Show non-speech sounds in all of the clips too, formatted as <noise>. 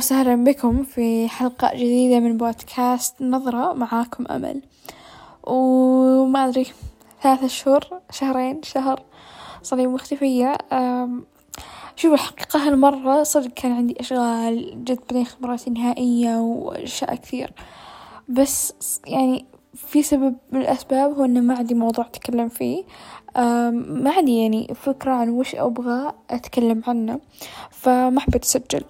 وسهلا بكم في حلقة جديدة من بودكاست نظرة معاكم أمل. وما أدري ثلاثة شهور شهرين شهر صار مختفية. شوف الحقيقة هالمرة صدق كان عندي أشغال جت بدي خبراتي نهائية وأشياء كثير. بس يعني في سبب من الأسباب هو إنه ما عندي موضوع أتكلم فيه. ما عندي يعني فكرة عن وش أبغى أتكلم عنه فما حبيت أسجل.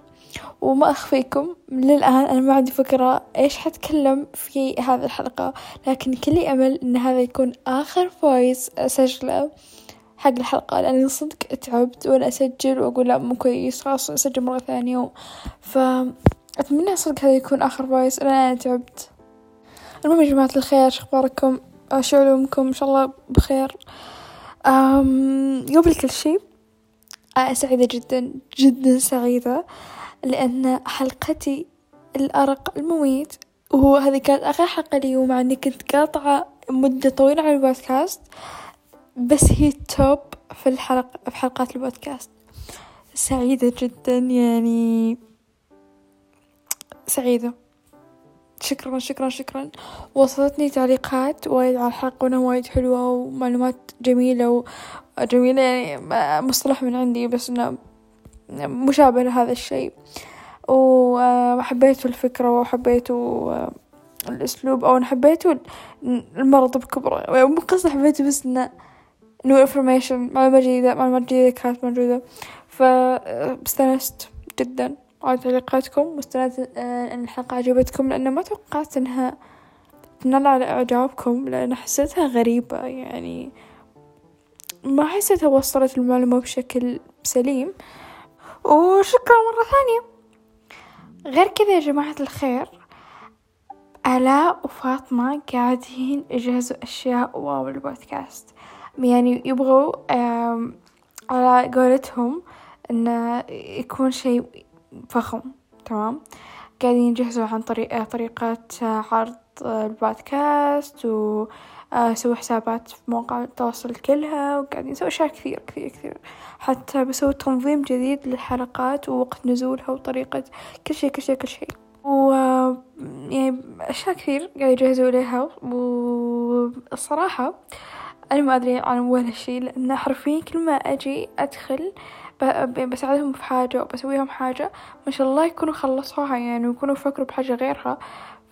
وما أخفيكم للآن أنا ما عندي فكرة إيش حتكلم في هذه الحلقة لكن كلي أمل إن هذا يكون آخر voice أسجله حق الحلقة لأني صدق تعبت وأنا أسجل وأقول لا مو كويس خلاص أسجل مرة ثانية فأتمنى صدق هذا يكون آخر voice أنا تعبت. المهم يا جماعة الخير شو أخباركم شو علومكم؟ إن شاء الله بخير. قبل كل شي أنا سعيدة جدا جدا سعيدة. لأن حلقتي الأرق المميت وهو هذه كانت آخر حلقة لي ومع إني كنت قاطعة مدة طويلة عن البودكاست بس هي توب في الحلقة في حلقات البودكاست. سعيدة جدا يعني سعيدة. شكرا شكرا شكرا. وصلتني تعليقات وايد على الحلقة وأنها وايد حلوة ومعلومات جميلة وجميلة يعني مصطلح من عندي بس إنه مشابه لهذا الشيء. وحبيت الفكرة وحبيت الأسلوب أو حبيت المرض بكبره. يعني مو قصة حبيته بس إنه new information معلومات جديدة معلومات جديدة كانت موجودة. فاستانست جدا على تعليقاتكم واستانست إن الحلقة عجبتكم لأن ما توقعت إنها تنال على إعجابكم لأن حسيتها غريبة. يعني ما حسيتها وصلت المعلومة بشكل سليم. وشكرا مرة ثانية. غير كذا يا جماعة الخير آلاء وفاطمة قاعدين يجهزوا أشياء واو البودكاست يعني يبغوا على قولتهم إنه يكون شيء فخم تمام؟ قاعدين يجهزوا عن طريق طريقة عرض البودكاست و سووا حسابات في مواقع التواصل كلها وقاعدين يسووا أشياء كثير كثير كثير. حتى بسووا تنظيم جديد للحلقات ووقت نزولها وطريقة كل شيء كل شيء كل شيء. و يعني أشياء كثير قاعد يجهزوا إليها والصراحة أنا ما أدري عن ولا شيء لأن حرفيا كل ما أجي أدخل بساعدهم في حاجة أو بسويهم حاجة ما شاء الله يكونوا خلصوها يعني ويكونوا فكروا بحاجة غيرها.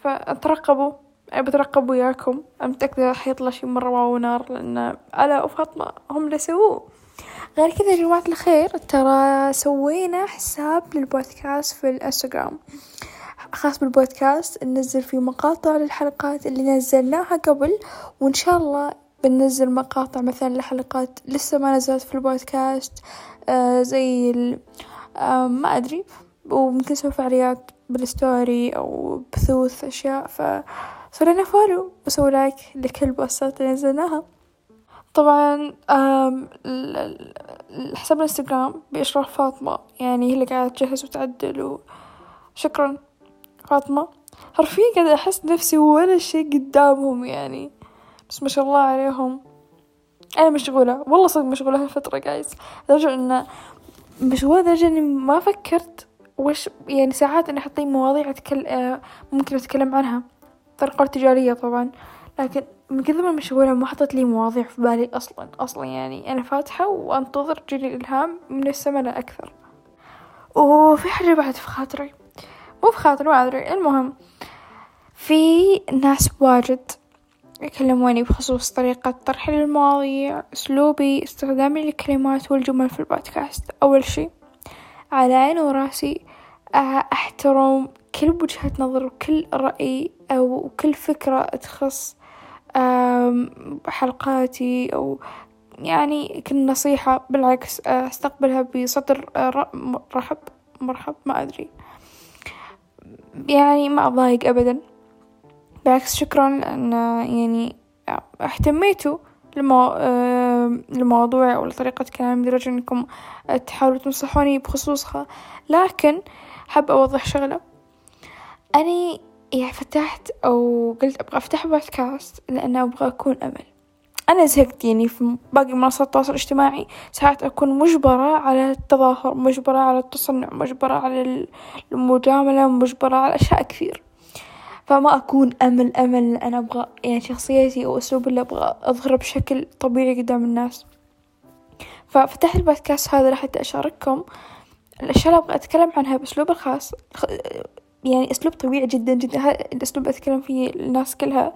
فترقبوا أنا بترقب وياكم. أنا متأكدة حيطلع شي مرة واو نار لأن ألا وفاطمة هم اللي سووه. غير كذا يا جماعة الخير ترى سوينا حساب للبودكاست في الإنستغرام. خاص بالبودكاست ننزل فيه مقاطع للحلقات اللي نزلناها قبل وإن شاء الله بننزل مقاطع مثلا لحلقات لسه ما نزلت في البودكاست آه زي آه ما أدري وممكن نسوي فعاليات بال story أو بثوث أشياء لنا follow وسوي like لكل البوستات اللي نزلناها. طبعا حساب الانستغرام بإشراف فاطمة. يعني هي اللي قاعدة تجهز وتعدل وشكرا فاطمة. حرفيا قاعدة أحس نفسي ولا شي قدامهم يعني. بس ما شاء الله عليهم. أنا مشغولة. والله صدق مشغولة هالفترة جايز لدرجة إنه مشغولة لدرجة إني ما فكرت وش يعني ساعات إني حاطين مواضيع أتكلم ممكن أتكلم عنها. طريقة تجارية طبعا. لكن من كثر ما مشغولة ما حطت لي مواضيع في بالي أصلا أصلا يعني أنا فاتحة وأنتظر تجيني الإلهام من السما لا أكثر. وفي حاجة بعد في خاطري. مو في خاطري ما أدري. المهم في ناس واجد يكلموني بخصوص طريقة طرحي للمواضيع أسلوبي استخدامي للكلمات والجمل في البودكاست. أول شي على عيني وراسي أحترم كل وجهة نظر وكل رأي أو كل فكرة تخص حلقاتي أو يعني كل نصيحة بالعكس أستقبلها بصدر رحب مرحب ما أدري. يعني ما أضايق أبدا. بالعكس شكرا لأن يعني اهتميتوا لمو... لموضوع أو لطريقة كلامي لدرجة إنكم تحاولوا تنصحوني بخصوصها. لكن حاب أوضح شغلة. أني يعني فتحت أو قلت أبغى أفتح بودكاست لأن أبغى أكون أمل. أنا زهقت يعني في باقي منصات التواصل الاجتماعي ساعات أكون مجبرة على التظاهر مجبرة على التصنع مجبرة على المجاملة مجبرة على أشياء كثير. فما أكون أمل أمل أنا أبغى يعني شخصيتي أو أسلوب اللي أبغى أظهره بشكل طبيعي قدام الناس. ففتحت البودكاست هذا لحتى أشارككم الأشياء اللي أبغى أتكلم عنها بأسلوب الخاص. يعني أسلوب طبيعي جدا جدا. هذا الأسلوب أتكلم فيه الناس كلها.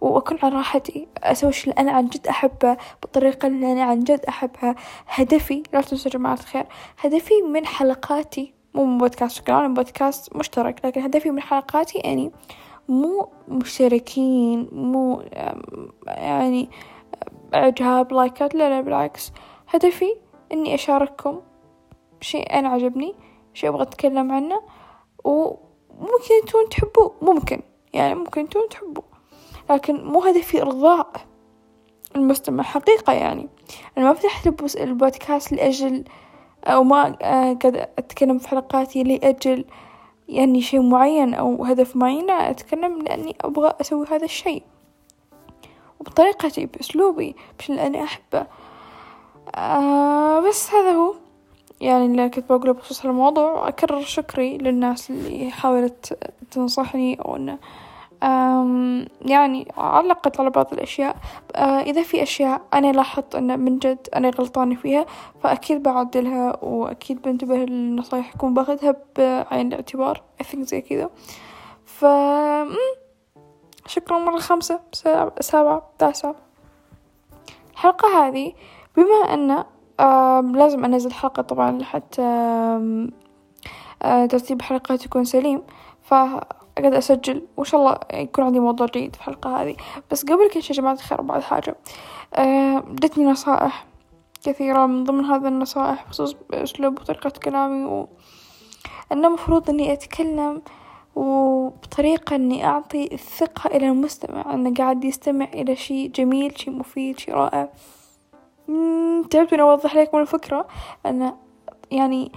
وأكون على راحتي أسوي شي اللي أنا عن جد أحبه بالطريقة اللي أنا عن جد أحبها. هدفي لا تنسوا جماعة الخير هدفي من حلقاتي مو من بودكاست كمان بودكاست مشترك لكن هدفي من حلقاتي يعني مو مشتركين مو يعني إعجاب لايكات لا لا بالعكس. هدفي إني أشارككم شيء أنا عجبني شيء أبغى أتكلم عنه وممكن انتون تحبوه ممكن. يعني ممكن انتون تحبوه لكن مو هدفي إرضاء المستمع. حقيقة يعني أنا ما فتحت البودكاست لأجل أو ما آه، قاعد أتكلم في حلقاتي لأجل يعني شيء معين أو هدف معين. لا أتكلم لأني أبغى أسوي هذا الشيء. وبطريقتي بأسلوبي اللي أنا أحبه. آه بس هذا هو. يعني اللي كنت بقوله بخصوص الموضوع أكرر شكري للناس اللي حاولت تنصحني أو إنه يعني علقت على بعض الأشياء. آه، إذا في أشياء أنا لاحظت أن من جد أنا غلطانة فيها فأكيد بعدلها وأكيد بنتبه للنصايح أكون باخذها بعين الاعتبار. Think زي كذا. ف شكرا مرة خمسة سبعة تاسعة. الحلقة هذه بما أن لازم أنزل حلقة طبعا لحتى آه، ترتيب حلقات يكون سليم. ف أقعد أسجل وإن شاء الله يكون عندي موضوع جيد في الحلقة هذه. بس قبل كل شي جماعة الخير بعد حاجة أه جتني نصائح كثيرة من ضمن هذا النصائح بخصوص أسلوب وطريقة كلامي و أنه مفروض إني أتكلم وبطريقة إني أعطي الثقة إلى المستمع أنه قاعد يستمع إلى شيء جميل شيء مفيد شيء رائع. تعبت إني أوضح لكم الفكرة أنه يعني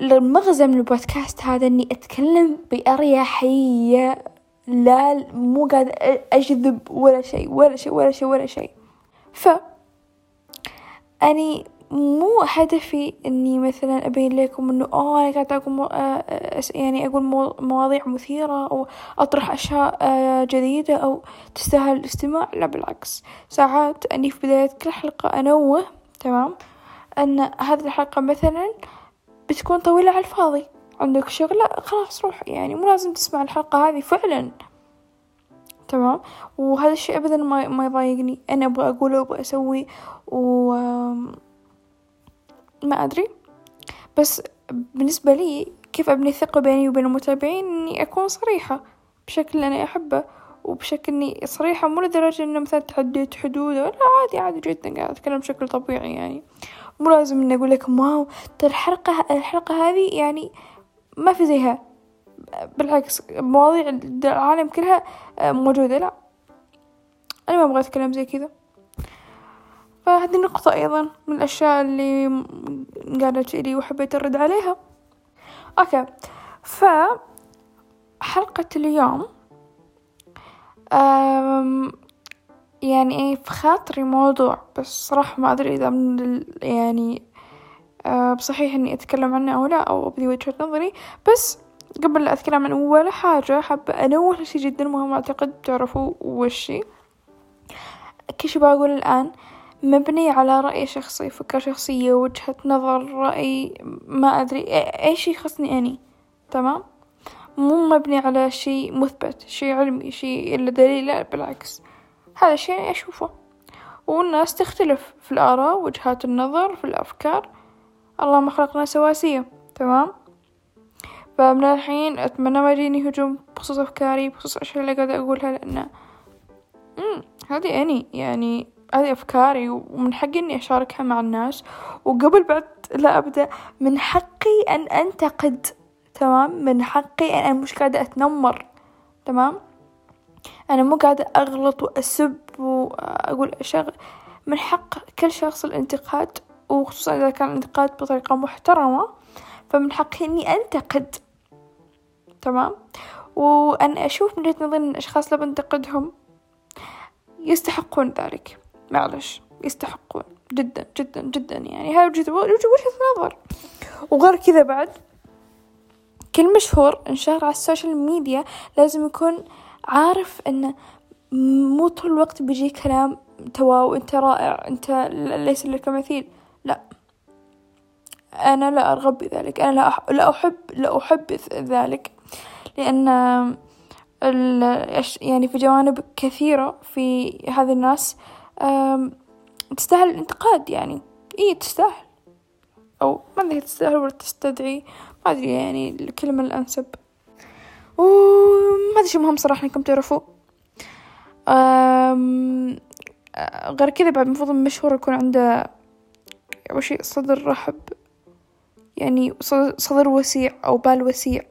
المغزى من البودكاست هذا إني أتكلم بأريحية لا مو قاعد أجذب ولا شيء ولا شيء ولا شيء ولا شيء. ف أني مو هدفي إني مثلا أبين لكم إنه آه أنا قاعد أقول يعني أقول مواضيع مثيرة أو أطرح أشياء جديدة أو تستاهل الاستماع. لا بالعكس. ساعات أني في بداية كل حلقة أنوه تمام أن هذه الحلقة مثلا بتكون طويلة على الفاضي. عندك شغلة خلاص روح. يعني مو لازم تسمع الحلقة هذه فعلا. تمام؟ وهذا الشيء ابدا ما ما يضايقني. أنا أبغى أقوله وابغى أسوي و ما أدري. بس بالنسبة لي كيف أبني ثقة بيني وبين المتابعين إني أكون صريحة بشكل أنا أحبه وبشكل إني صريحة مو لدرجة إنه مثلا تعديت حدود لا عادي عادي جدا قاعد أتكلم بشكل طبيعي يعني. مو لازم إني أقول لكم wow ترى الحلقة الحلقة هذه يعني ما في زيها. بالعكس مواضيع العالم كلها موجودة لا. أنا ما أبغى أتكلم زي كذا. فهذه النقطة أيضا من الأشياء اللي قالت لي وحبيت أرد عليها. okay. ف حلقة اليوم يعني إيه في خاطري موضوع بس صراحة ما أدري إذا من يعني بصحيح إني أتكلم عنه أو لا أو أبدي وجهة نظري. بس قبل لا أتكلم عن ولا حاجة حابة أنوه لشي جدا مهم أعتقد تعرفوا وشي كل شي بقول الآن مبني على رأي شخصي فكرة شخصية وجهة نظر رأي ما أدري أي شي يخصني أني تمام؟ مو مبني على شي مثبت شي علمي شي إلا دليل لا بالعكس. هذا الشيء أشوفه. والناس تختلف في الآراء وجهات النظر في الأفكار. الله ما خلقنا سواسية تمام؟ فمن الحين أتمنى ما يجيني هجوم بخصوص أفكاري بخصوص الأشياء اللي قاعدة أقولها لأنه مم هذه أني يعني هذه أفكاري ومن حقي إني أشاركها مع الناس. وقبل بعد لا أبدأ من حقي أن أنتقد تمام؟ من حقي أن أنا مش قاعدة أتنمر تمام؟ أنا مو قاعدة أغلط وأسب وأقول أشياء من حق كل شخص الانتقاد وخصوصا إذا كان الانتقاد بطريقة محترمة فمن حقي إني أنتقد تمام؟ وأنا أشوف من وجهة نظري إن الأشخاص اللي بنتقدهم يستحقون ذلك. معلش يستحقون جدا جدا جدا يعني. هاي وجهة وجهة نظر. وغير كذا بعد كل مشهور انشهر على السوشيال ميديا لازم يكون عارف انه مو طول الوقت بيجي كلام تو wow أنت رائع أنت ليس لك مثيل. لا. أنا لا أرغب بذلك. أنا لا, لا احب لا أحبذ ذلك. لأن يعني في جوانب كثيرة في هذه الناس تستاهل الانتقاد يعني. إيه تستاهل؟ أو ما أدري تستاهل ولا تستدعي. ما أدري يعني الكلمة الأنسب. وما أدري شو مهم صراحة إنكم تعرفوا غير كذا بعد المفروض المشهور يكون عنده أول شي صدر رحب. يعني صدر وسيع أو بال وسيع.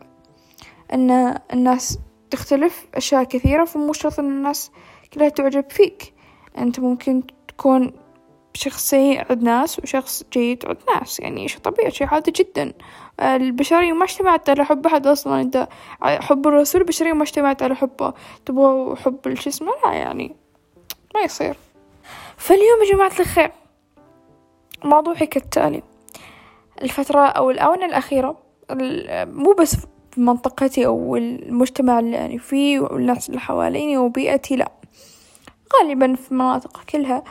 أن الناس تختلف أشياء كثيرة فمو شرط أن الناس كلها تعجب فيك. أنت ممكن تكون شخص سيء عند ناس وشخص جيد عند ناس يعني شي طبيعي شي عادي جدا. البشرية ما اجتمعت على حب أحد أصلا. أنت حب الرسول البشرية ما اجتمعت على حبه. تبغى حب الشي اسمه لا يعني ما يصير. فاليوم يا جماعة الخير موضوعي كالتالي الفترة أو الآونة الأخيرة مو بس في منطقتي أو المجتمع اللي أنا فيه والناس اللي حواليني وبيئتي لأ. غالبا في المناطق كلها.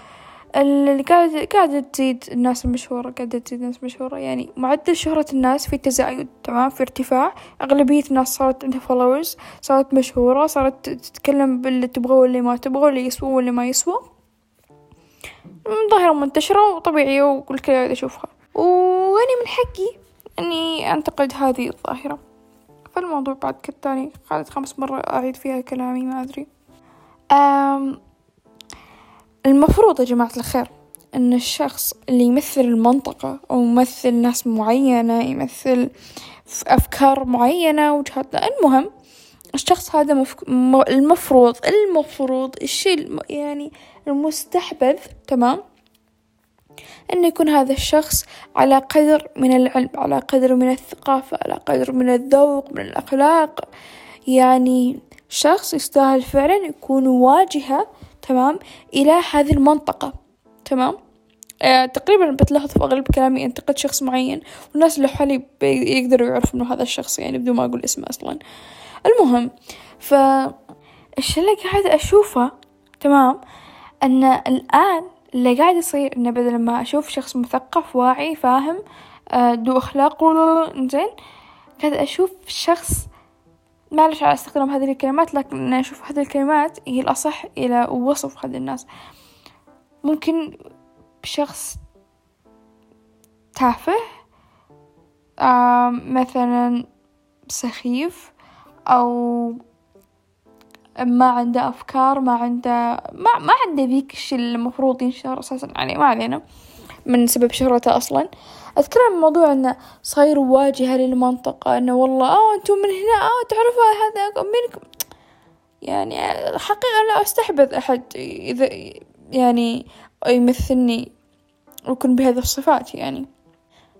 قاعدة قاعدة تزيد الناس المشهورة قاعدة تزيد الناس المشهورة. يعني معدل شهرة الناس في تزايد تمام؟ في ارتفاع. أغلبية الناس صارت عندها فولورز صارت مشهورة صارت تتكلم باللي تبغى واللي ما تبغى واللي يسوى واللي ما يسوى. ظاهرة منتشرة وطبيعية والكل قاعد يشوفها وأنا من حقي أني أنتقد هذه الظاهرة. فالموضوع بعد كالتالي قعدت خمس مرة أعيد فيها كلامي ما أدري. أم المفروض يا جماعة الخير أن الشخص اللي يمثل المنطقة أو يمثل ناس معينة يمثل أفكار معينة وجهات المهم الشخص هذا مفك... المفروض المفروض الشيء يعني المستحبذ تمام؟ أن يكون هذا الشخص على قدر من العلم على قدر من الثقافة على قدر من الذوق من الأخلاق. يعني شخص يستاهل فعلا يكون واجهة تمام إلى هذه المنطقة تمام؟ آه تقريبا بتلاحظ في أغلب كلامي أنتقد شخص معين والناس اللي حولي يقدروا يعرفوا إنه هذا الشخص يعني بدون ما أقول اسمه أصلا. المهم فالشي اللي قاعدة أشوفه تمام؟ أن الآن اللي قاعد يصير إنه بدل ما أشوف شخص مثقف واعي فاهم آه، ذو أخلاق زين قاعد أشوف شخص معلش على استخدام هذه الكلمات لكن أنا أشوف هذه الكلمات هي الأصح إلى وصف هذه الناس. ممكن شخص تافه آه مثلا سخيف أو ما عنده أفكار ما عنده ما, ما عنده ذيك الشي المفروض ينشر أساسا يعني ما علينا من سبب شهرته أصلا. أتكلم عن موضوع إنه صاير واجهة للمنطقة إنه والله آه أنتم من هنا آه تعرفوا هذا منكم. يعني حقيقة لا أستحبذ أحد إذا يعني يمثلني ويكون بهذه الصفات يعني.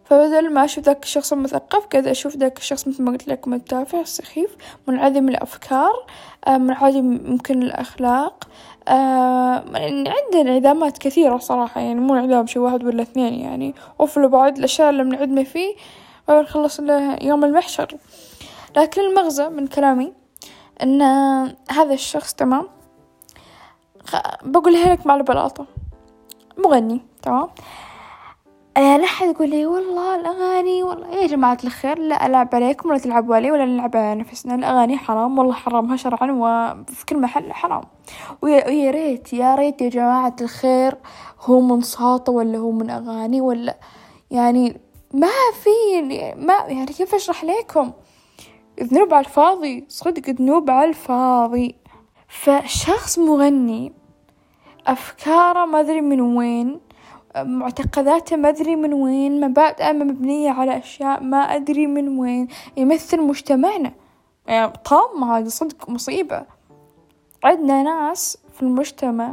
فبدل ما أشوف ذاك الشخص المثقف قاعدة أشوف ذاك الشخص مثل ما قلت لكم التافه السخيف منعدم الأفكار آه، منعدم ممكن الأخلاق آه عندنا انعدامات كثيرة صراحة يعني مو انعدام شي واحد ولا اثنين يعني وفلوا بعد الأشياء اللي بنعدمه فيه ونخلص له يوم المحشر. لكن المغزى من كلامي أن هذا الشخص تمام؟ بقولها لك مع البلاطة. مغني تمام؟ لا أحد يقول لي والله الأغاني والله يا جماعة الخير لا ألعب عليكم ولا تلعبوا علي ولا نلعب على نفسنا الأغاني حرام والله حرامها شرعا وفي كل محل حرام. ويا ريت يا ريت يا جماعة الخير هو من صوته ولا هو من أغاني ولا يعني ما في ما يعني كيف أشرح لكم؟ ذنوب على الفاضي صدق ذنوب على الفاضي. فشخص مغني أفكاره ما أدري من وين معتقداته ما أدري من وين مبادئه مبنية على أشياء ما أدري من وين يمثل مجتمعنا. يعني طامة هذه صدق مصيبة. عندنا ناس في المجتمع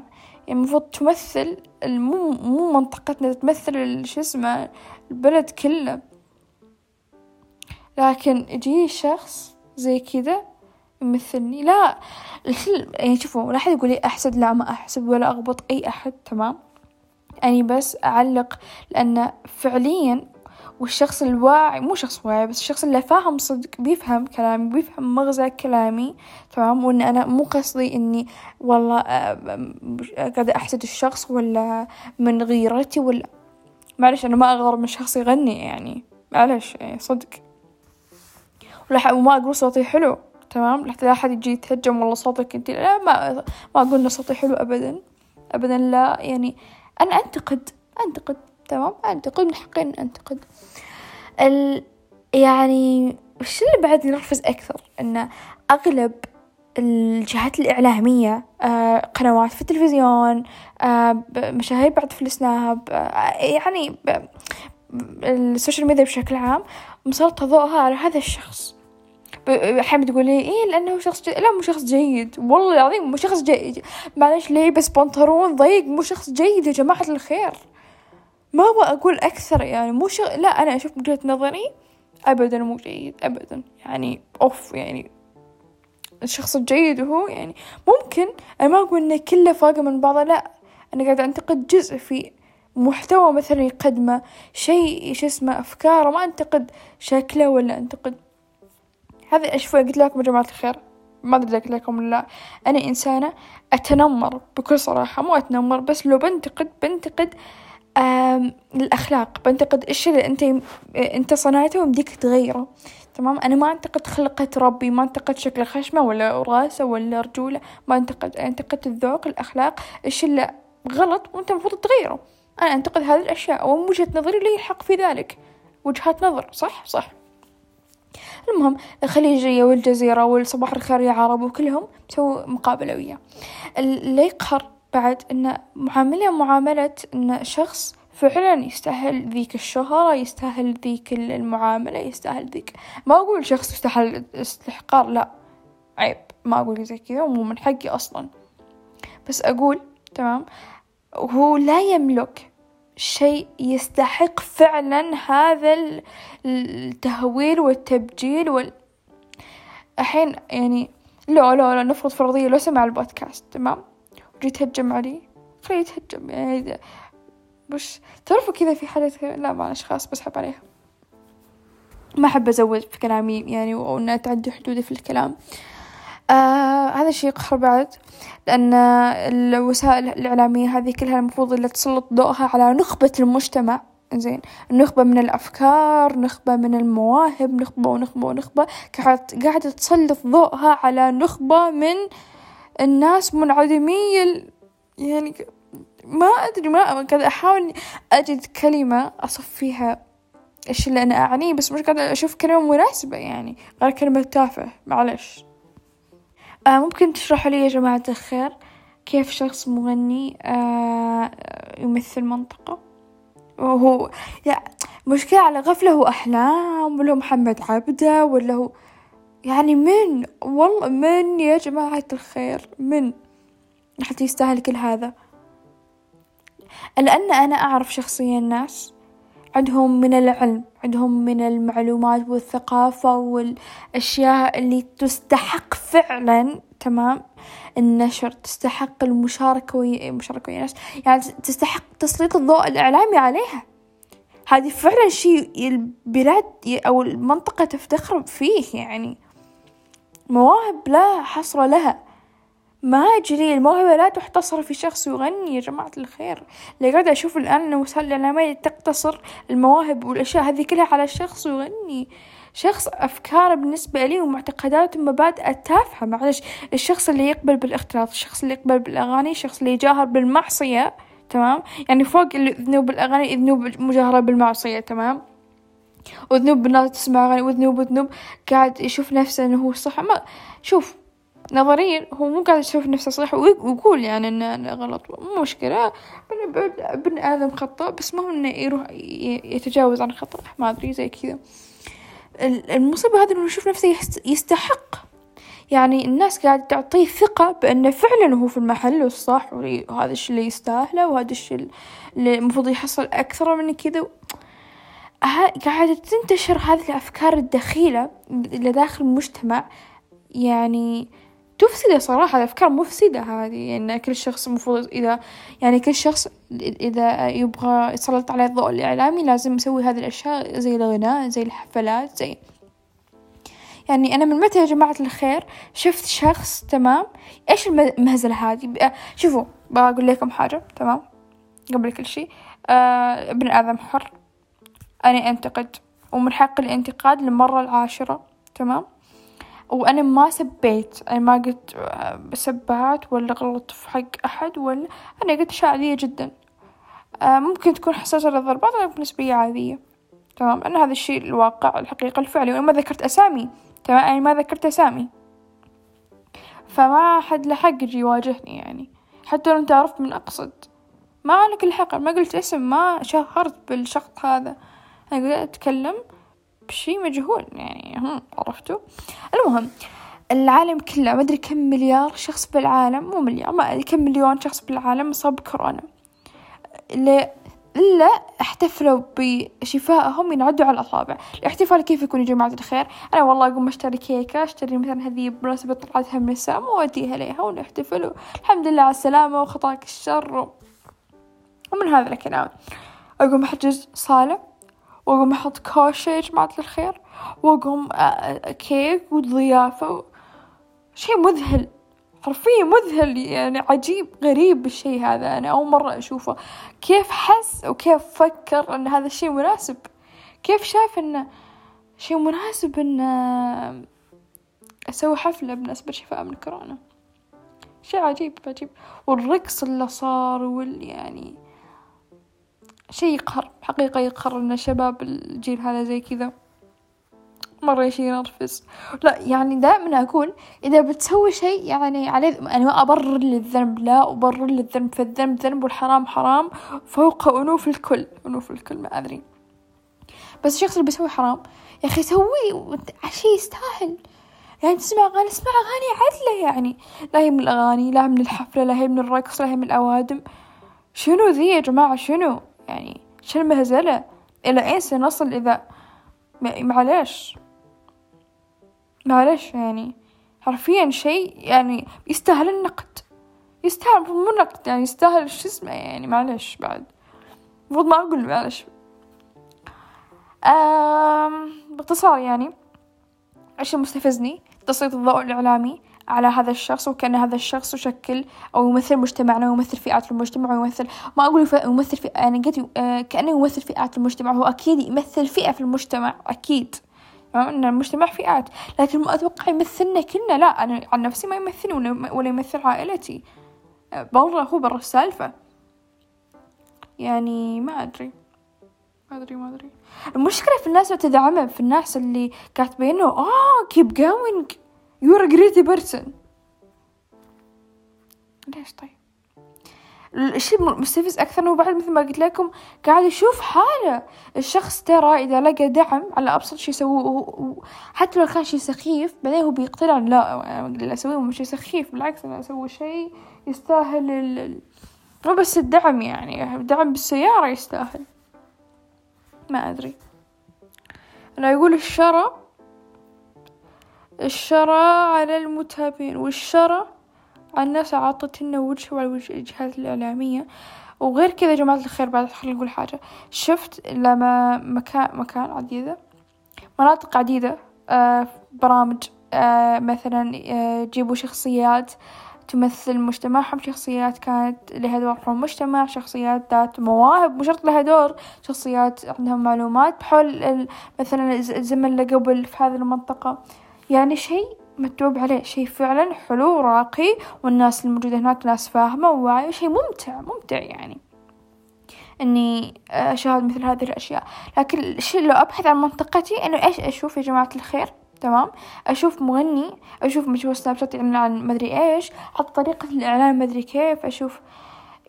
يعني المفروض تمثل مو مو منطقتنا تمثل شو اسمه البلد كله. لكن يجي شخص زي كذا يمثلني. لا يعني شوفوا لا أحد يقول لي أحسد لا ما أحسد ولا أغبط أي أحد تمام؟ أني بس أعلق لأن فعليا والشخص الواعي مو شخص واعي بس الشخص اللي فاهم صدق بيفهم كلامي بيفهم مغزى كلامي تمام؟ وإن أنا مو قصدي إني والله آه، قاعدة احسد الشخص ولا من غيرتي ولا معلش أنا ما اغار من شخص يغني يعني معلش يعني صدق. وما أقول صوتي حلو تمام؟ لا أحد يجي يتهجم والله صوتك أنت لا ما ما أقول إن صوتي حلو أبدا أبدا لا يعني أنا أنتقد أنتقد تمام؟ أنتقد من حقي إن أنتقد. ال يعني وش اللي بعد ينرفز أكثر؟ إن أغلب الجهات الإعلامية آه قنوات في التلفزيون آه مشاهير بعد في السناب آه يعني السوشيال ميديا بشكل عام مسلطة ضوءها على هذا الشخص. أحيانا تقولي إيه لأنه شخص جيد. لا مو شخص جيد. والله العظيم مو شخص جيد. معلش بس بنطلون ضيق مو شخص جيد يا جماعة الخير. ما أبغى أقول أكثر يعني مو شغ... لا أنا أشوف من وجهة نظري أبدا مو جيد أبدا. يعني أوف يعني الشخص الجيد هو يعني ممكن أنا ما أقول إنه كله فاقة من بعضه لا. أنا قاعدة أنتقد جزء في محتوى مثلا يقدمه شيء شو اسمه أفكاره ما أنتقد شكله ولا أنتقد هذا أشوف قلت لكم يا جماعة الخير ما أدري قلت لكم ولا لا. أنا إنسانة أتنمر بكل صراحة مو أتنمر بس لو بنتقد بنتقد الأخلاق بنتقد إيش اللي أنت أنت صنعته ومديك تغيره. تمام؟ أنا ما أنتقد خلقة ربي ما أنتقد شكل خشمة ولا راسه ولا رجوله ما أنتقد أنتقد الذوق الأخلاق إيش اللي غلط وأنت المفروض تغيره. أنا أنتقد هذه الأشياء ومن وجهة نظري لي حق في ذلك. وجهات نظر صح؟ صح. المهم الخليجية والجزيرة والصباح الخير يا عرب وكلهم سووا مقابلة وياه اللي يقهر بعد إن معاملة معاملة إن شخص فعلا يستاهل ذيك الشهرة يستاهل ذيك المعاملة يستاهل ذيك. ما أقول شخص يستاهل استحقار لا. عيب. ما أقول زي كذا ومو من حقي أصلا. بس أقول تمام هو لا يملك شيء يستحق فعلا هذا التهويل والتبجيل وال الحين يعني لا لا لا نفرض فرضية لو سمع البودكاست تمام؟ وجيت تهجم علي؟ خليه يتهجم يعني وش تعرفوا كذا في حدث لا معلش خلاص بسحب عليها. ما أحب أزود في كلامي يعني وإن أتعدي حدودي في الكلام. آه هذا الشيء يقهر بعد لأن الوسائل الإعلامية هذه كلها المفروض اللي تسلط ضوءها على نخبة المجتمع. زين نخبة من الأفكار نخبة من المواهب نخبة ونخبة ونخبة قاعدة تسلط ضوءها على نخبة من الناس منعدمي يعني ما أدري ما قاعدة أحاول أجد كلمة أصف فيها إيش اللي أنا أعنيه بس مش قاعدة أشوف كلمة مناسبة يعني غير كلمة تافه معلش. ممكن تشرحوا لي يا جماعة الخير كيف شخص مغني آه يمثل منطقة؟ وهو يعني مشكلة على غفلة هو أحلام ولا محمد عبده ولا هو يعني من؟ والله من يا جماعة الخير من؟ حتى يستاهل كل هذا. لأن أنا أعرف شخصيا ناس عندهم من العلم عندهم من المعلومات والثقافة والأشياء اللي تستحق فعلا تمام؟ النشر تستحق المشاركة ويا المشاركة ويا يعني تستحق تسليط الضوء الإعلامي عليها. هذه فعلا شيء البلاد أو المنطقة تفتخر فيه يعني. مواهب لا حصر لها. ما أجري الموهبة لا تحتصر في شخص يغني يا جماعة الخير. اللي قاعدة أشوف الآن أن وسائل الإعلامية تقتصر المواهب والأشياء هذه كلها على الشخص يغني. شخص أفكاره بالنسبة لي ومعتقداته ومبادئه تافهة معلش الشخص اللي يقبل بالاختلاط الشخص اللي يقبل بالأغاني الشخص اللي يجاهر بالمعصية تمام؟ يعني فوق الذنوب بالأغاني الذنوب المجاهرة بالمعصية تمام؟ وذنوب الناس تسمع أغاني وذنوب وذنوب قاعد يشوف نفسه إنه هو صح ما شوف نظريا هو مو قاعد يشوف نفسه صح ويقول يعني إنه غلط. مو مشكلة. بني آدم خطأ بس ما هو إنه يروح يتجاوز عن خطأ. ما أدري زي كذا. المصيبة هذا إنه يشوف نفسه يستحق. يعني الناس قاعدة تعطيه ثقة بأنه فعلا هو في المحل الصح وهذا الشي اللي يستاهله وهذا الشي اللي المفروض يحصل أكثر من كذا. قاعدة تنتشر هذه الأفكار الدخيلة اللي داخل المجتمع. يعني تفسد صراحة الأفكار مفسدة هذه يعني كل شخص المفروض إذا يعني كل شخص إذا يبغى يسلط عليه الضوء الإعلامي لازم يسوي هذه الأشياء زي الغناء زي الحفلات زي يعني أنا من متى يا جماعة الخير شفت شخص تمام؟ إيش المهزلة هذه؟ شوفوا بقول لكم حاجة تمام؟ قبل كل شيء آه ابن آدم حر. أنا أنتقد ومن حق الانتقاد للمرة العاشرة تمام؟ وأنا ما سبيت. أنا ما قلت سبات ولا غلط في حق أحد ولا أنا قلت أشياء عادية جدا. آه ممكن تكون حساسة للضربات لكن نسبية عادية. تمام؟ أنا هذا الشيء الواقع الحقيقة الفعلي وأنا ما ذكرت أسامي. تمام؟ أنا ما ذكرت أسامي. فما حد له يجي يواجهني يعني. حتى لو أنت عرفت من أقصد. ما لك الحق ما قلت اسم ما شهرت بالشخص هذا. أنا قلت أتكلم بشي مجهول يعني هم عرفتوا؟ المهم العالم كله ما أدري كم مليار شخص بالعالم مو مليار ما كم مليون شخص بالعالم مصاب بكورونا. إلا احتفلوا بشفائهم ينعدوا على الأصابع. الاحتفال كيف يكون يا جماعة الخير؟ أنا والله أقوم أشتري كيكة أشتري مثلا هذه بمناسبة طلعتها من السما وأوديها ليها ونحتفل. الحمد لله على السلامة وخطاك الشر. ومن هذا الكلام أقوم أحجز صالة. وأقوم أحط كوشة يا جماعة الخير وأقوم كيك وضيافة شي مذهل حرفيا مذهل يعني عجيب غريب الشي هذا. أنا أول مرة أشوفه. كيف حس وكيف فكر أن هذا الشي مناسب؟ كيف شاف أنه شي مناسب أن أسوي حفلة بمناسبة شفاء من كورونا؟ شي عجيب عجيب. والرقص اللي صار وال يعني شي يقهر حقيقة يقهر إن شباب الجيل هذا زي كذا مرة شي ينرفز. لا يعني دائما أقول إذا بتسوي شيء يعني عليه أنا ما أبرر للذنب لا أبرر للذنب فالذنب ذنب والحرام حرام فوق أنوف الكل أنوف الكل ما أدري. بس الشخص اللي بيسوي حرام يا أخي سويه شي يستاهل. يعني تسمع أغاني اسمع أغاني عدلة يعني. لا هي من الأغاني لا من الحفلة لا هي من الرقص لا هي من الأوادم. شنو ذي يا جماعة؟ شنو؟ يعني شو المهزلة إلى أين سنصل إذا؟ معليش معليش يعني. حرفيا شيء يعني يستاهل النقد. يستاهل مو نقد يعني يستاهل شو اسمه يعني معليش بعد. المفروض ما أقول معليش باختصار يعني إيش مستفزني تسليط الضوء الإعلامي. على هذا الشخص وكأن هذا الشخص يشكل أو يمثل مجتمعنا ويمثل فئات المجتمع ويمثل ما أقول يمثل فئة قلت آه، كأنه يمثل فئات المجتمع هو أكيد يمثل فئة في المجتمع أكيد. أن المجتمع فئات. لكن ما أتوقع يمثلنا كلنا لا أنا عن نفسي ما يمثلني ولا يمثل عائلتي. آه، برا هو برا السالفة. يعني ما أدري. ما أدري ما أدري. المشكلة في الناس اللي تدعمه في الناس اللي كاتبينه آه keep going you're a great person. ليش طيب؟ الشيء المستفز أكثر إنه بعد مثل ما قلت لكم قاعد يشوف حاله. الشخص ترى إذا لقى دعم على أبسط شيء يسووه حتى لو كان شيء سخيف بعدين هو بيقتنع لا اللي أسويه مش شيء سخيف بالعكس أنا أسوي شيء يستاهل ال... مو بس الدعم يعني الدعم بالسيارة يستاهل. ما أدري. أنا يقول الشرى الشرى على المتابعين والشرى على الناس عطتنا وجه وعلى وجه الجهات الإعلامية. وغير كذا جماعة الخير بعد خلينا نقول حاجة. شفت لما مكان مكان عديدة مناطق عديدة آه برامج آه مثلا آه جيبوا شخصيات تمثل مجتمعهم. شخصيات كانت لها دور في المجتمع شخصيات ذات مواهب مو شرط لها دور شخصيات عندهم معلومات. بحول مثلا الزمن اللي قبل في هذه المنطقة. يعني شيء متعوب عليه شيء فعلا حلو راقي والناس الموجودة هناك ناس فاهمة وواعية شيء ممتع ممتع يعني. إني أشاهد مثل هذه الأشياء. لكن الشيء لو أبحث عن منطقتي إنه إيش أشوف يا جماعة الخير؟ تمام؟ أشوف مغني أشوف مجهول سناب شات يعلن عن مدري إيش حط طريقة الإعلان مدري كيف أشوف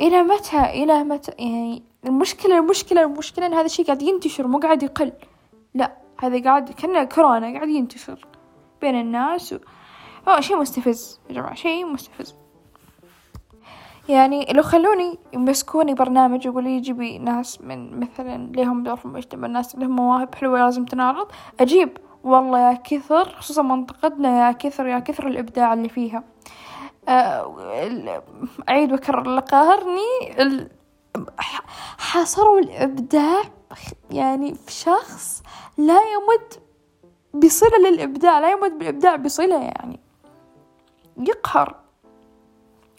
إلى متى إلى متى يعني المشكلة المشكلة المشكلة إن هذا الشيء قاعد ينتشر مو قاعد يقل. لا هذا قاعد كأنه كورونا قاعد ينتشر. بين الناس و... أوه شيء مستفز يا جماعة شيء مستفز. يعني لو خلوني يمسكوني برنامج يقول لي جيبي ناس من مثلا لهم دور في المجتمع الناس لهم مواهب حلوة لازم تنعرض أجيب. والله يا كثر خصوصا منطقتنا يا كثر يا كثر الإبداع اللي فيها. أعيد وأكرر اللي قاهرني حصروا الإبداع يعني في شخص لا يمد بصلة للإبداع لا يمد بالإبداع بصلة يعني. يقهر.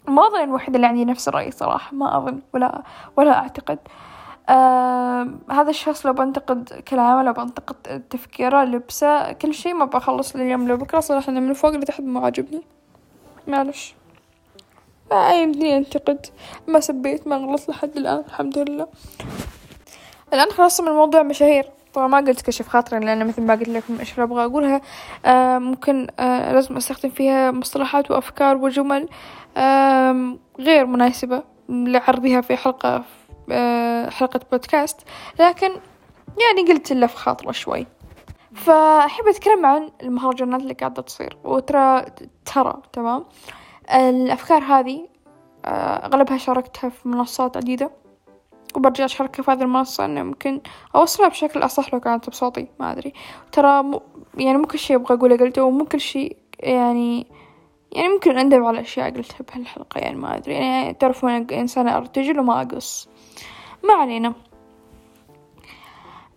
ما أظن الوحيدة اللي عندي نفس الرأي صراحة ما أظن ولا ولا أعتقد. آه هذا الشخص لو بنتقد كلامه لو بنتقد تفكيره لبسه كل شي ما بخلص لليوم لو بكرة. صراحة من فوق لتحت ما عجبني. معلش. ما يمديني أنتقد. ما سبيت ما غلطت لحد الآن الحمد لله. الآن خلاص من الموضوع مشاهير. طبعا ما قلت كشف خاطري لأن مثل ما قلت لكم إيش أبغى أقولها. آه ممكن آه لازم أستخدم فيها مصطلحات وأفكار وجمل غير مناسبة لعرضها في حلقة آه حلقة بودكاست. لكن يعني قلت له في خاطره شوي. فأحب أتكلم عن المهرجانات اللي قاعدة تصير. وترى ترى تمام؟ الأفكار هذه آه، أغلبها شاركتها في منصات عديدة. وبرجع أشاركها في هذه المنصة إنه ممكن أوصلها بشكل أصح لو كانت بصوتي ما أدري. ترى م... يعني مو كل شي أبغى أقوله قلته ومو كل شي يعني يعني ممكن أندم على أشياء قلتها بهالحلقة يعني ما أدري. يعني تعرفون إنسانة أرتجل وما أقص. ما علينا.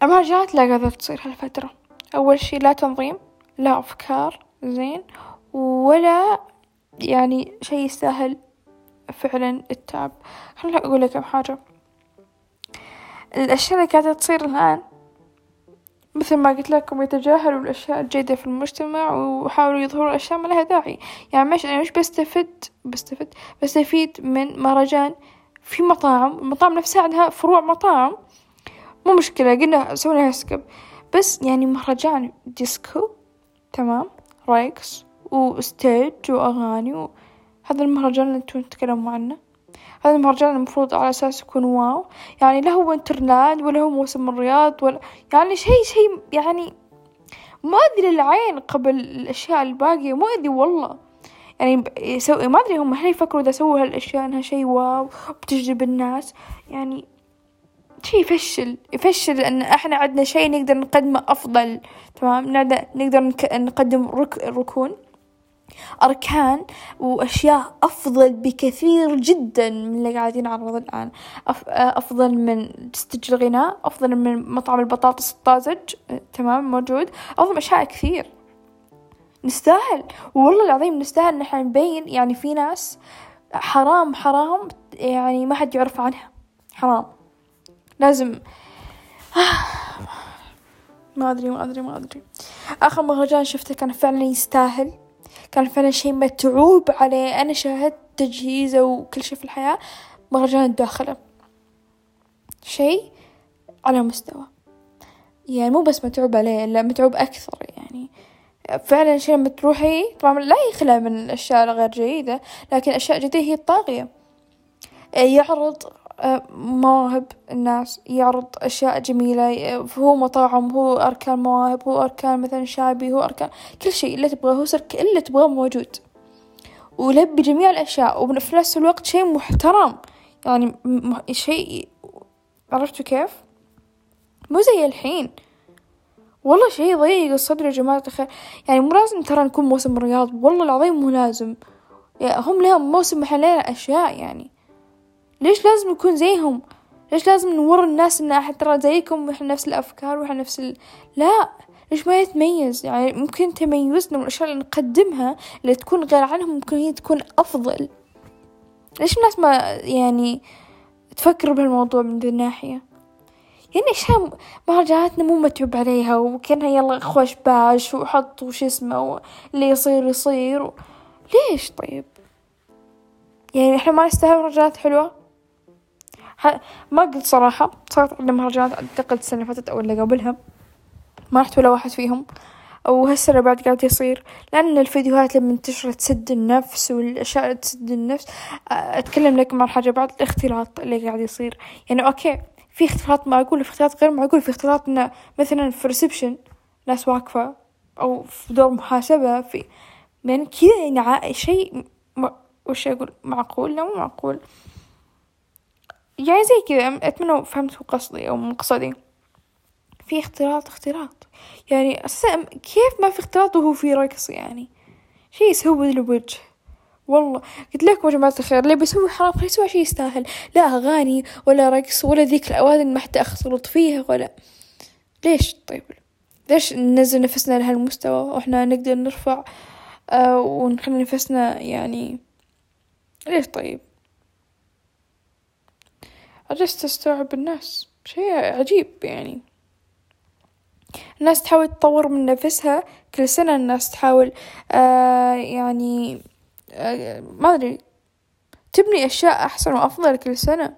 المهرجانات لا قاعدة تصير هالفترة. أول شي لا تنظيم لا أفكار زين. ولا يعني شي يستاهل فعلا التعب. خليني أقول لك حاجة. الأشياء اللي قاعدة تصير الآن مثل ما قلت لكم يتجاهلوا الأشياء الجيدة في المجتمع ويحاولوا يظهروا أشياء ما لها داعي. يعني مش أنا مش بستفد بستفد بستفيد من مهرجان في مطاعم المطاعم نفسها عندها فروع مطاعم. مو مشكلة قلنا سوينا skip بس يعني مهرجان disco تمام؟ ريكس و stage وأغاني. هذا المهرجان اللي أنتم تتكلموا عنه. هذا المهرجان المفروض على أساس يكون wow. يعني لا هو وينتر لاند ولا هو موسم الرياض ولا يعني شيء شيء يعني مؤذي للعين قبل الأشياء الباقية مؤذي والله. يعني يسوي ما أدري هم هل يفكروا إذا سووا هالأشياء إنها شيء wow وبتجذب الناس؟ يعني شي يفشل يفشل لأن إحنا عندنا شيء نقدر نقدمه أفضل تمام؟ نقدر نقدم رك ركون. أركان وأشياء أفضل بكثير جدا من اللي قاعدين نعرض الآن. أفضل من ستج الغناء أفضل من مطعم البطاطس الطازج تمام موجود. أفضل من أشياء كثير. نستاهل. والله العظيم نستاهل إن إحنا نبين يعني في ناس حرام حرام يعني ما حد يعرف عنها. حرام. لازم. <sighs> ما أدري ما أدري ما أدري. آخر مهرجان شفته كان فعلا يستاهل. كان فعلا شي متعوب عليه. أنا شاهدت تجهيزه وكل شي في الحياة مهرجان الداخلة شي على مستوى. يعني مو بس متعوب عليه لا متعوب أكثر يعني. فعلا شي لما تروحي طبعا لا يخلى من الأشياء الغير جيدة لكن الأشياء الجيدة هي الطاغية يعرض مواهب الناس يعرض أشياء جميلة هو مطاعم هو أركان مواهب هو أركان مثلا شعبي هو أركان كل شيء اللي تبغاه هو سر اللي تبغاه موجود. ولبي جميع الأشياء وفي نفس الوقت شيء محترم. يعني شيء عرفتوا كيف؟ مو زي الحين. والله شيء ضيق الصدر يا جماعة الخير. يعني مو لازم ترى نكون موسم الرياض والله العظيم مو لازم. يعني هم لهم موسم محلين أشياء يعني. ليش لازم نكون زيهم؟ ليش لازم نور الناس إن إحنا ترى زيكم وإحنا نفس الأفكار وإحنا نفس ال... لا ليش ما يتميز؟ يعني ممكن تميزنا من الأشياء اللي نقدمها اللي تكون غير عنهم ممكن هي تكون أفضل. ليش الناس ما يعني تفكر بهالموضوع من ذي الناحية يعني اشياء مهرجاناتنا مو متعوب عليها وكأنها يلا خوش باش وحط وش اسمه اللي يصير يصير. و... ليش طيب؟ يعني إحنا ما نستاهل مهرجانات حلوة؟ ما قلت صراحة صارت عندنا مهرجانات أعتقد السنة اللي فاتت أو اللي قبلها. ما رحت ولا واحد فيهم. وهالسنة بعد قاعد يصير. لأن الفيديوهات لما تنتشر تسد النفس والأشياء اللي تسد النفس. أتكلم لكم عن حاجة بعد الاختلاط اللي قاعد يصير. يعني okay في اختلاط معقول في اختلاط غير معقول في اختلاط إنه مثلا في reception ناس واقفة أو في دور محاسبة في يعني كذا يعني شيء وش أقول؟ معقول؟ لا مو معقول. يعني زي كذا أتمنى فهمتوا قصدي أو مقصدي في اختلاط اختلاط. يعني أساسا كيف ما في اختلاط وهو في رقص يعني؟ شي يسوي الوجه والله قلت لكم يا جماعة الخير اللي بيسوي حرام خليه يسوي شي يستاهل. لا أغاني ولا رقص ولا ذيك الأوادم ما حد أختلط فيها ولا. ليش؟ طيب ليش ننزل نفسنا لهالمستوى وإحنا نقدر نرفع آه ونخلي نفسنا يعني. ليش طيب؟ أجلس تستوعب الناس؟ شيء عجيب يعني. الناس تحاول تطور من نفسها كل سنة الناس تحاول آه يعني آه ما أدري تبني أشياء أحسن وأفضل كل سنة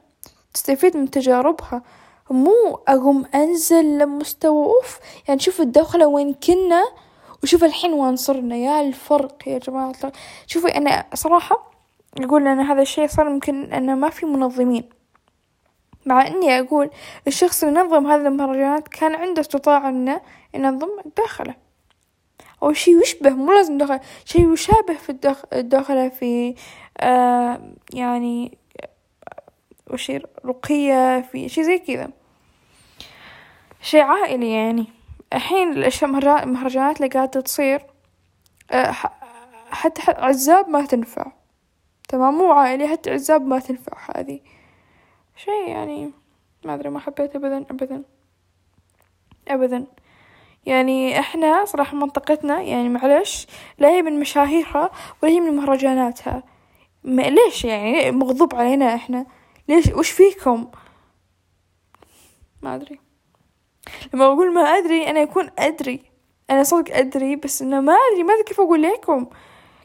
تستفيد من تجاربها. مو أقوم أنزل لمستوى أوف يعني شوف الدخلة وين كنا وشوف الحين وين صرنا. يا الفرق يا جماعة شوفي أنا صراحة أقول أن هذا الشيء صار يمكن أنه ما في منظمين. مع إني أقول الشخص اللي نظم هذه المهرجانات كان عنده استطاعة إنه ينظم الداخلة أو شيء يشبه مو لازم دخل شيء يشابه في. الداخلة في آه يعني وش رقية في شيء زي كذا. شيء عائلي يعني. الحين الأشياء المهرجانات اللي قاعدة تصير آه حتى عزاب ما تنفع. تمام؟ مو عائلي حتى عزاب ما تنفع هذه. شيء يعني ما أدري ما حبيت أبدا أبدا أبدا. يعني إحنا صراحة منطقتنا يعني معلش لا هي من مشاهيرها ولا هي من مهرجاناتها. ليش يعني مغضوب علينا إحنا؟ ليش؟ وش فيكم؟ ما أدري. لما أقول ما أدري أنا يكون أدري. أنا صدق أدري بس إنه ما أدري ما أدري كيف أقول لكم؟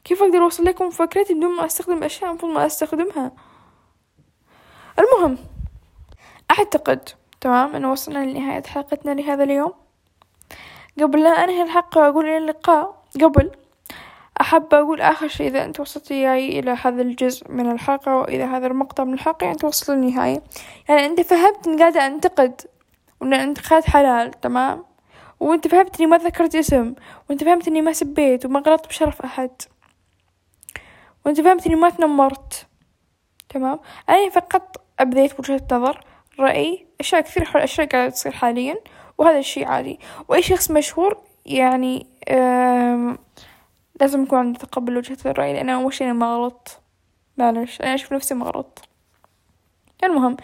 كيف أقدر أوصل لكم فكرتي بدون ما أستخدم أشياء المفروض ما أستخدمها؟ المهم أعتقد تمام أنه وصلنا لنهاية حلقتنا لهذا اليوم. قبل لا أنهي الحلقة وأقول إلى اللقاء قبل أحب أقول آخر شيء إذا أنت وصلت وياي إلى هذا الجزء من الحلقة وإذا هذا المقطع من الحلقة يعني توصل للنهاية. يعني أنت فهمت إني قاعدة أنتقد وإن الانتقاد حلال تمام؟ وأنت فهمت إني ما ذكرت اسم وأنت فهمت إني ما سبيت وما غلطت بشرف أحد. وأنت فهمت إني ما تنمرت تمام؟ أنا فقط أبديت وجهة نظر رأي أشياء كثير حول أشياء قاعدة تصير حاليا وهذا الشيء عادي. وأي شخص مشهور يعني لازم يكون عنده تقبل وجهة الرأي لأن أول شيء أنا ما غلط معلش أنا أشوف نفسي ما غلط المهم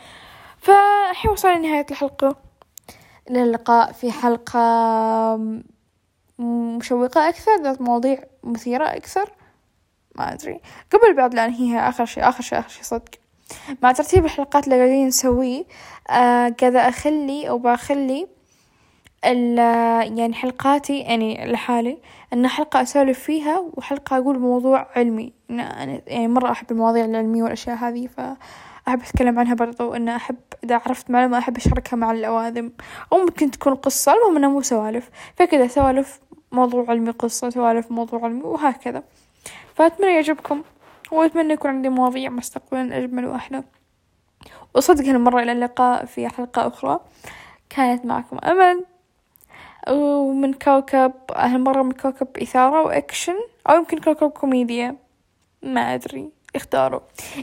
فالحين وصلنا لنهاية الحلقة. إلى اللقاء في حلقة مشوقة أكثر ذات مواضيع مثيرة أكثر. ما أدري. قبل بعد لا أنهيها آخر شيء آخر شيء آخر شيء صدق. مع ترتيب الحلقات اللي قاعدين نسويه آه قاعدة أخلي أو بخلي يعني حلقاتي يعني لحالي أن حلقة أسولف فيها وحلقة أقول موضوع علمي. أنا يعني مرة أحب المواضيع العلمية والأشياء هذه فأحب أتكلم عنها برضو. أن أحب إذا عرفت معلومة أحب أشاركها مع الأواذم أو ممكن تكون قصة المهم أنها مو سوالف. فكذا سوالف موضوع علمي قصة سوالف موضوع علمي وهكذا. فأتمنى يعجبكم. وأتمنى يكون عندي مواضيع مستقبلا أجمل وأحلى. وصدق هالمرة إلى اللقاء في حلقة أخرى. كانت معكم أمل. ومن كوكب هالمرة من كوكب إثارة وأكشن أو يمكن كوكب كوميديا. ما أدري. اختاروا.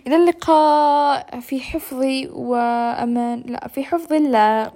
إلى اللقاء. في حفظي وأمان. لا في حفظ الله.